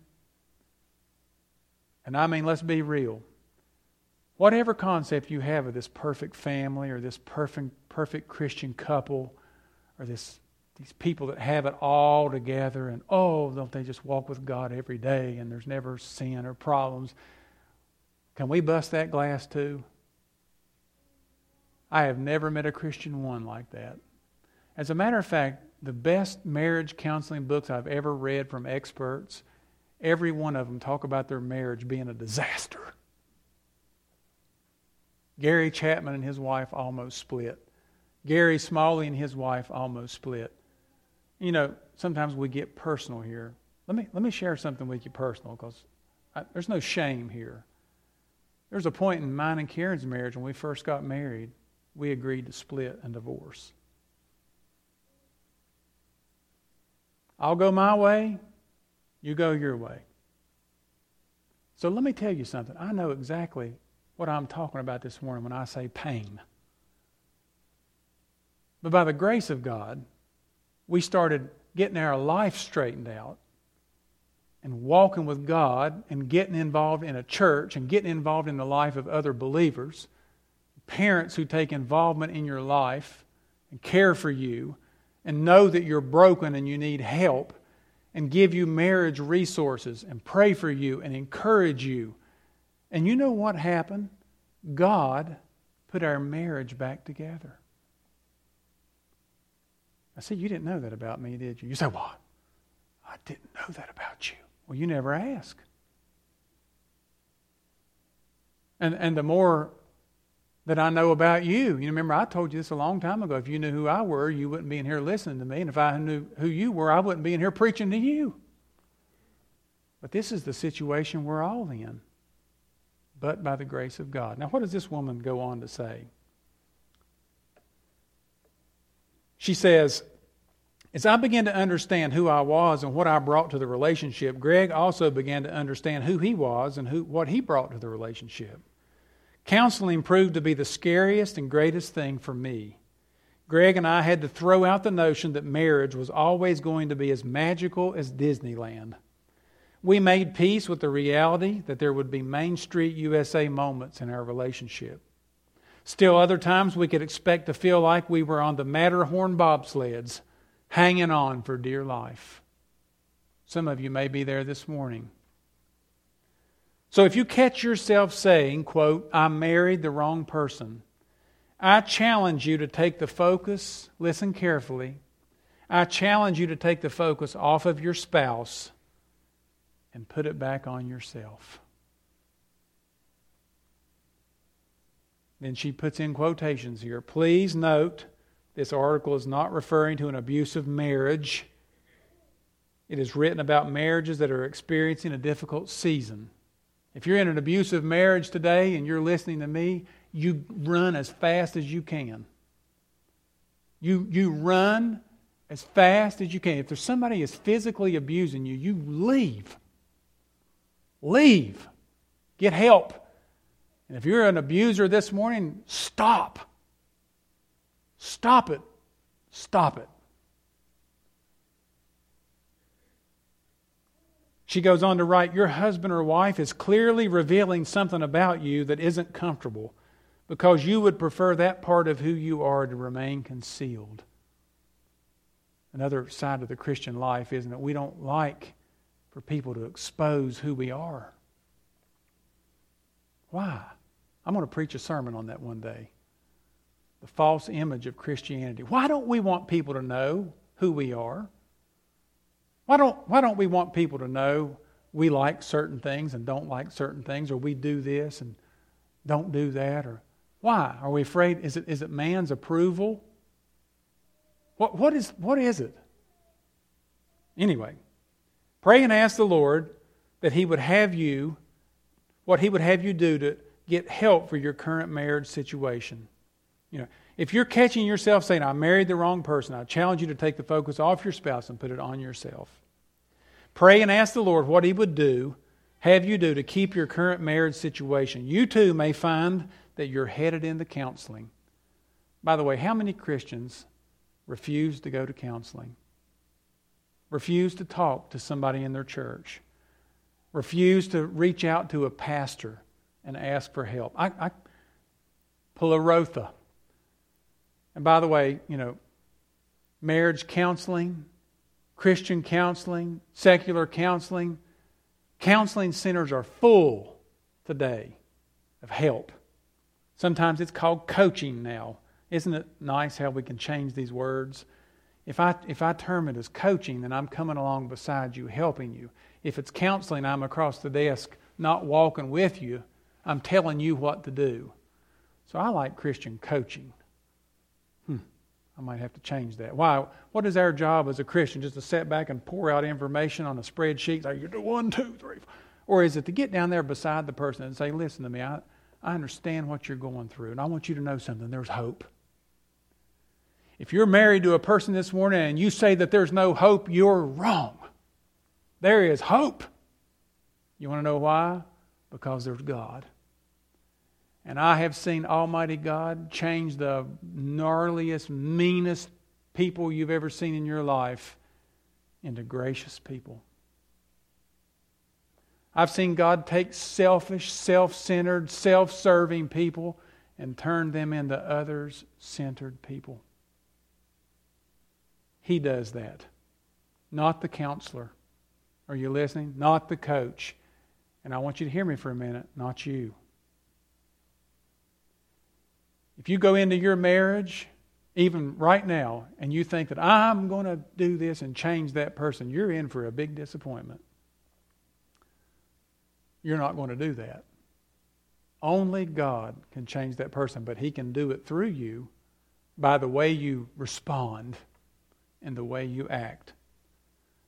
And I mean, let's be real. Whatever concept you have of this perfect family or this perfect, perfect Christian couple or this, these people that have it all together and, oh, don't they just walk with God every day and there's never sin or problems? Can we bust that glass too? I have never met a Christian one like that. As a matter of fact, the best marriage counseling books I've ever read from experts, every one of them talk about their marriage being a disaster. Gary Chapman and his wife almost split. Gary Smalley and his wife almost split. You know, sometimes we get personal here. Let me, let me share something with you personal because there's no shame here. There's a point in mine and Karen's marriage when we first got married, we agreed to split and divorce. I'll go my way, you go your way. So let me tell you something. I know exactly what I'm talking about this morning when I say pain. But by the grace of God, we started getting our life straightened out and walking with God and getting involved in a church and getting involved in the life of other believers. Parents who take involvement in your life and care for you and know that you're broken and you need help and give you marriage resources and pray for you and encourage you. And you know what happened? God put our marriage back together. I said, You didn't know that about me, did you? You say, What? I didn't know that about you. Well, you never ask. And, and the more that I know about you. You remember I told you this a long time ago. If you knew who I were, you wouldn't be in here listening to me. And if I knew who you were, I wouldn't be in here preaching to you. But this is the situation we're all in. But by the grace of God. Now, what does this woman go on to say? She says, As I began to understand who I was and what I brought to the relationship, Greg also began to understand who he was and who, what he brought to the relationship. Counseling proved to be the scariest and greatest thing for me. Greg and I had to throw out the notion that marriage was always going to be as magical as Disneyland. We made peace with the reality that there would be Main Street USA moments in our relationship. Still, other times we could expect to feel like we were on the Matterhorn bobsleds, hanging on for dear life. Some of you may be there this morning. So if you catch yourself saying, quote, I married the wrong person, I challenge you to take the focus, listen carefully. I challenge you to take the focus off of your spouse and put it back on yourself. Then she puts in quotations here. Please note this article is not referring to an abusive marriage. It is written about marriages that are experiencing a difficult season. If you're in an abusive marriage today and you're listening to me, you run as fast as you can. You, you run as fast as you can. If there's somebody is physically abusing you, you leave. Leave. Get help. And if you're an abuser this morning, stop. Stop it. Stop it. She goes on to write Your husband or wife is clearly revealing something about you that isn't comfortable because you would prefer that part of who you are to remain concealed. Another side of the Christian life, isn't it? We don't like for people to expose who we are. Why? I'm going to preach a sermon on that one day. The false image of Christianity. Why don't we want people to know who we are? Why don't, why don't we want people to know we like certain things and don't like certain things, or we do this and don't do that? Or why? Are we afraid? Is it, is it man's approval? What, what, is, what is it? Anyway, pray and ask the Lord that He would have you, what He would have you do to get help for your current marriage situation. You know, if you're catching yourself saying, I married the wrong person, I challenge you to take the focus off your spouse and put it on yourself. Pray and ask the Lord what He would do, have you do to keep your current marriage situation. You too may find that you're headed into counseling. By the way, how many Christians refuse to go to counseling? Refuse to talk to somebody in their church? Refuse to reach out to a pastor and ask for help? I, I. And by the way, you know, marriage counseling, Christian counseling, secular counseling, counseling centers are full today of help. Sometimes it's called coaching now. Isn't it nice how we can change these words? If I, if I term it as coaching, then I'm coming along beside you, helping you. If it's counseling, I'm across the desk, not walking with you. I'm telling you what to do. So I like Christian coaching. Hmm. I might have to change that. Why? What is our job as a Christian? Just to sit back and pour out information on a spreadsheet? Like you do one, two, three, four. Or is it to get down there beside the person and say, listen to me, I, I understand what you're going through, and I want you to know something. There's hope. If you're married to a person this morning and you say that there's no hope, you're wrong. There is hope. You want to know why? Because there's God. And I have seen Almighty God change the gnarliest, meanest people you've ever seen in your life into gracious people. I've seen God take selfish, self centered, self serving people and turn them into others centered people. He does that, not the counselor. Are you listening? Not the coach. And I want you to hear me for a minute, not you. If you go into your marriage, even right now, and you think that I'm going to do this and change that person, you're in for a big disappointment. You're not going to do that. Only God can change that person, but He can do it through you by the way you respond and the way you act.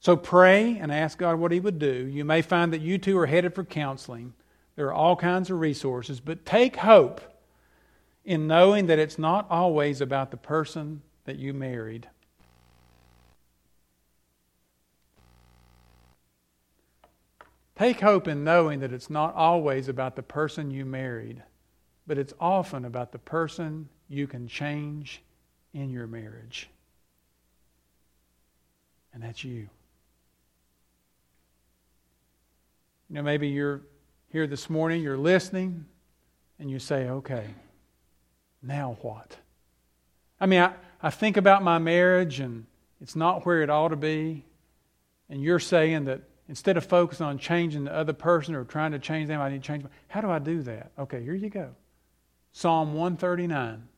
So pray and ask God what He would do. You may find that you two are headed for counseling. There are all kinds of resources, but take hope in knowing that it's not always about the person that you married. Take hope in knowing that it's not always about the person you married, but it's often about the person you can change in your marriage. And that's you. You know, maybe you're here this morning, you're listening, and you say, okay, now what? I mean, I, I think about my marriage and it's not where it ought to be. and you're saying that instead of focusing on changing the other person or trying to change them, I need to change. How do I do that? Okay, here you go. Psalm 139.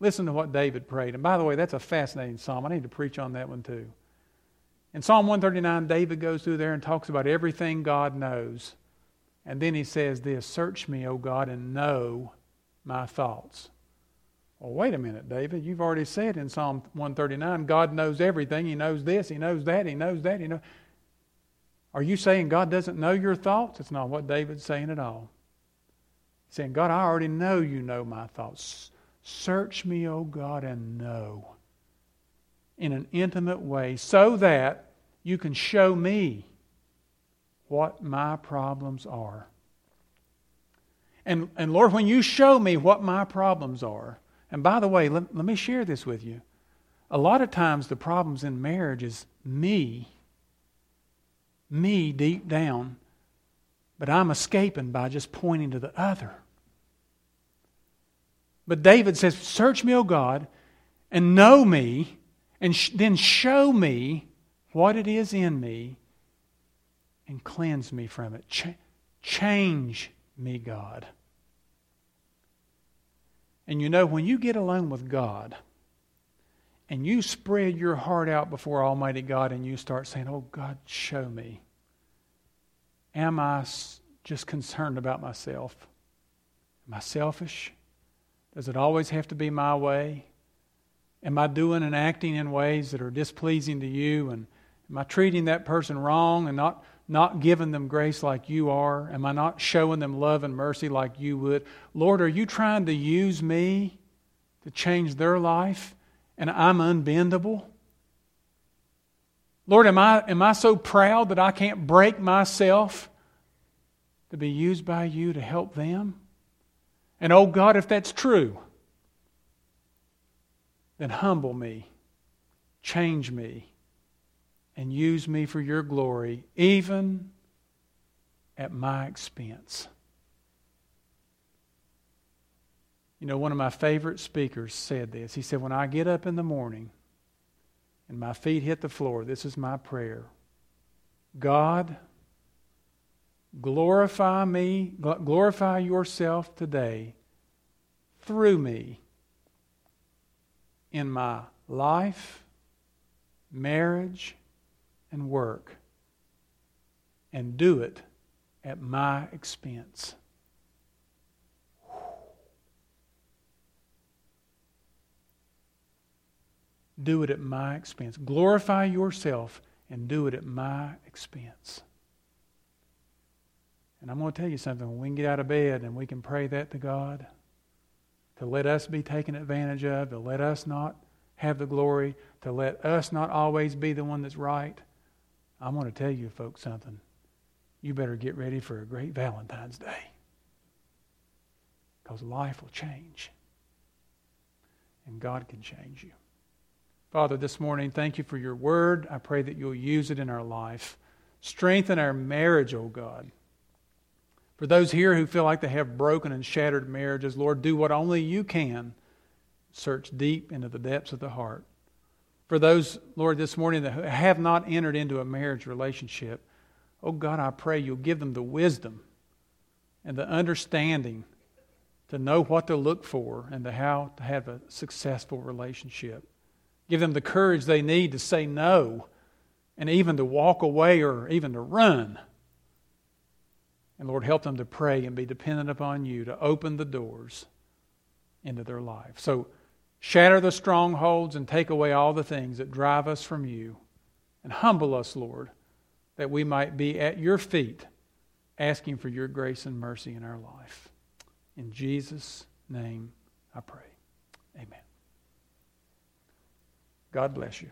Listen to what David prayed. And by the way, that's a fascinating psalm. I need to preach on that one too. In Psalm 139, David goes through there and talks about everything God knows. And then he says this Search me, O God, and know my thoughts. Well, wait a minute, David. You've already said in Psalm 139, God knows everything. He knows this, He knows that, He knows that. He knows. Are you saying God doesn't know your thoughts? That's not what David's saying at all. He's saying, God, I already know you know my thoughts. Search me, O God, and know in an intimate way so that you can show me what my problems are. And, and Lord, when you show me what my problems are, and by the way, let, let me share this with you. A lot of times the problems in marriage is me, me deep down, but I'm escaping by just pointing to the other. But David says, Search me, O God, and know me, and sh- then show me what it is in me and cleanse me from it. Ch- change me, God. And you know, when you get alone with God and you spread your heart out before Almighty God and you start saying, Oh, God, show me. Am I just concerned about myself? Am I selfish? Does it always have to be my way? Am I doing and acting in ways that are displeasing to you? And am I treating that person wrong and not not giving them grace like you are? Am I not showing them love and mercy like you would? Lord, are you trying to use me to change their life and I'm unbendable? Lord, am I, am I so proud that I can't break myself to be used by you to help them? And oh God, if that's true, then humble me, change me and use me for your glory, even at my expense. You know, one of my favorite speakers said this. He said, When I get up in the morning and my feet hit the floor, this is my prayer God, glorify me, glorify yourself today through me in my life, marriage, and work and do it at my expense. Do it at my expense. Glorify yourself and do it at my expense. And I'm going to tell you something. When we can get out of bed and we can pray that to God, to let us be taken advantage of, to let us not have the glory, to let us not always be the one that's right, I'm going to tell you folks something. You better get ready for a great Valentine's Day. Because life will change. And God can change you. Father, this morning, thank you for your word. I pray that you'll use it in our life. Strengthen our marriage, O oh God. For those here who feel like they have broken and shattered marriages, Lord, do what only you can. Search deep into the depths of the heart for those, Lord, this morning that have not entered into a marriage relationship, oh God, I pray you'll give them the wisdom and the understanding to know what to look for and to how to have a successful relationship. Give them the courage they need to say no and even to walk away or even to run. And Lord, help them to pray and be dependent upon you to open the doors into their life. So, Shatter the strongholds and take away all the things that drive us from you. And humble us, Lord, that we might be at your feet asking for your grace and mercy in our life. In Jesus' name I pray. Amen. God bless you.